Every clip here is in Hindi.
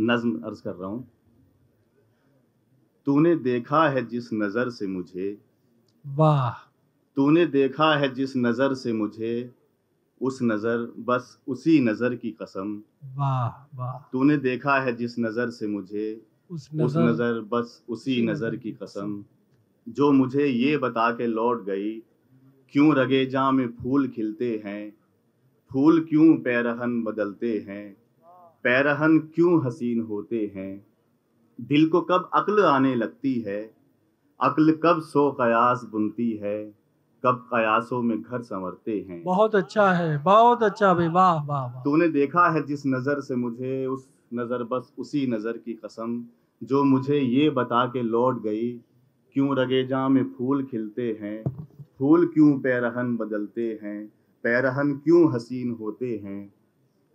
नज्म अर्ज़ कर रहा हूँ। तूने देखा है जिस नज़र से मुझे वाह। तूने देखा है जिस नज़र से मुझे उस नज़र बस उसी नज़र की कसम। वाह वाह। तूने देखा है जिस नज़र से मुझे उस नज़र, उस नज़र बस उसी नज़र की कसम। जो मुझे ये बता के लौट गई क्यों रगे जा में फूल खिलते हैं फूल क्यों पैरहन बदलते हैं? पैरहन क्यों हसीन होते हैं? दिल को कब अक्ल आने लगती है? अक्ल कब सो कयास बुनती है? कब कयासों में घर संवरते हैं? बहुत अच्छा है बहुत अच्छा भाई वाह वाह तूने देखा है जिस नज़र से मुझे उस नज़र बस उसी नज़र की कसम जो मुझे ये बता के लौट गई क्यों रगे रगेजा में फूल खिलते हैं? फूल क्यों पैरहन बदलते हैं? पैरहन क्यों हसीन होते हैं?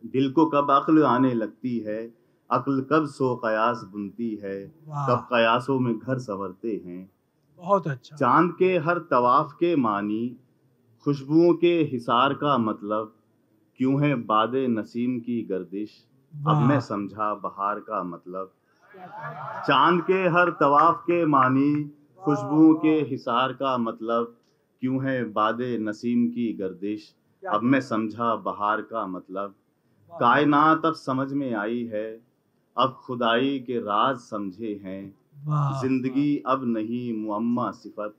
दिल को कब अक्ल आने लगती है? अक्ल कब सो कयास बुनती है? कब कयासों में घर संवरते हैं? बहुत अच्छा। चाँद के हर तवाफ के मानी खुशबुओं के हिसार का मतलब क्यों है बाद नसीम की गर्दिश? अब मैं समझा बहार का मतलब। चाँद के हर तवाफ के मानी खुशबुओं के हिसार का मतलब क्यों है बाद नसीम की गर्दिश? अब मैं समझा बहार का मतलब। कायनात अब समझ में आई है अब खुदाई के राज समझे हैं। ज़िंदगी अब नहीं मुअम्मा सिफत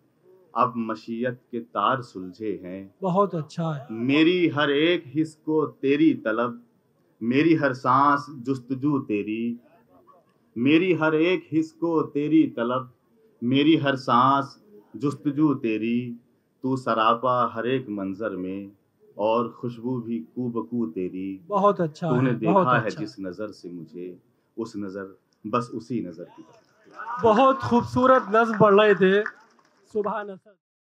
अब मशीयत के तार सुलझे हैं। बहुत अच्छा है। मेरी हर एक हिस्स को तेरी तलब मेरी हर सांस जुस्तजू तेरी। मेरी हर एक हिस्स को तेरी तलब मेरी हर सांस जुस्तजू तेरी। तू सरापा हर एक मंजर में और खुशबू भी कूबकू तेरी बहुत अच्छा तूने देखा बहुत अच्छा। है जिस नज़र से मुझे उस नज़र बस उसी नज़र की बहुत खूबसूरत नज्म पढ़ रहे थे सुबह नसर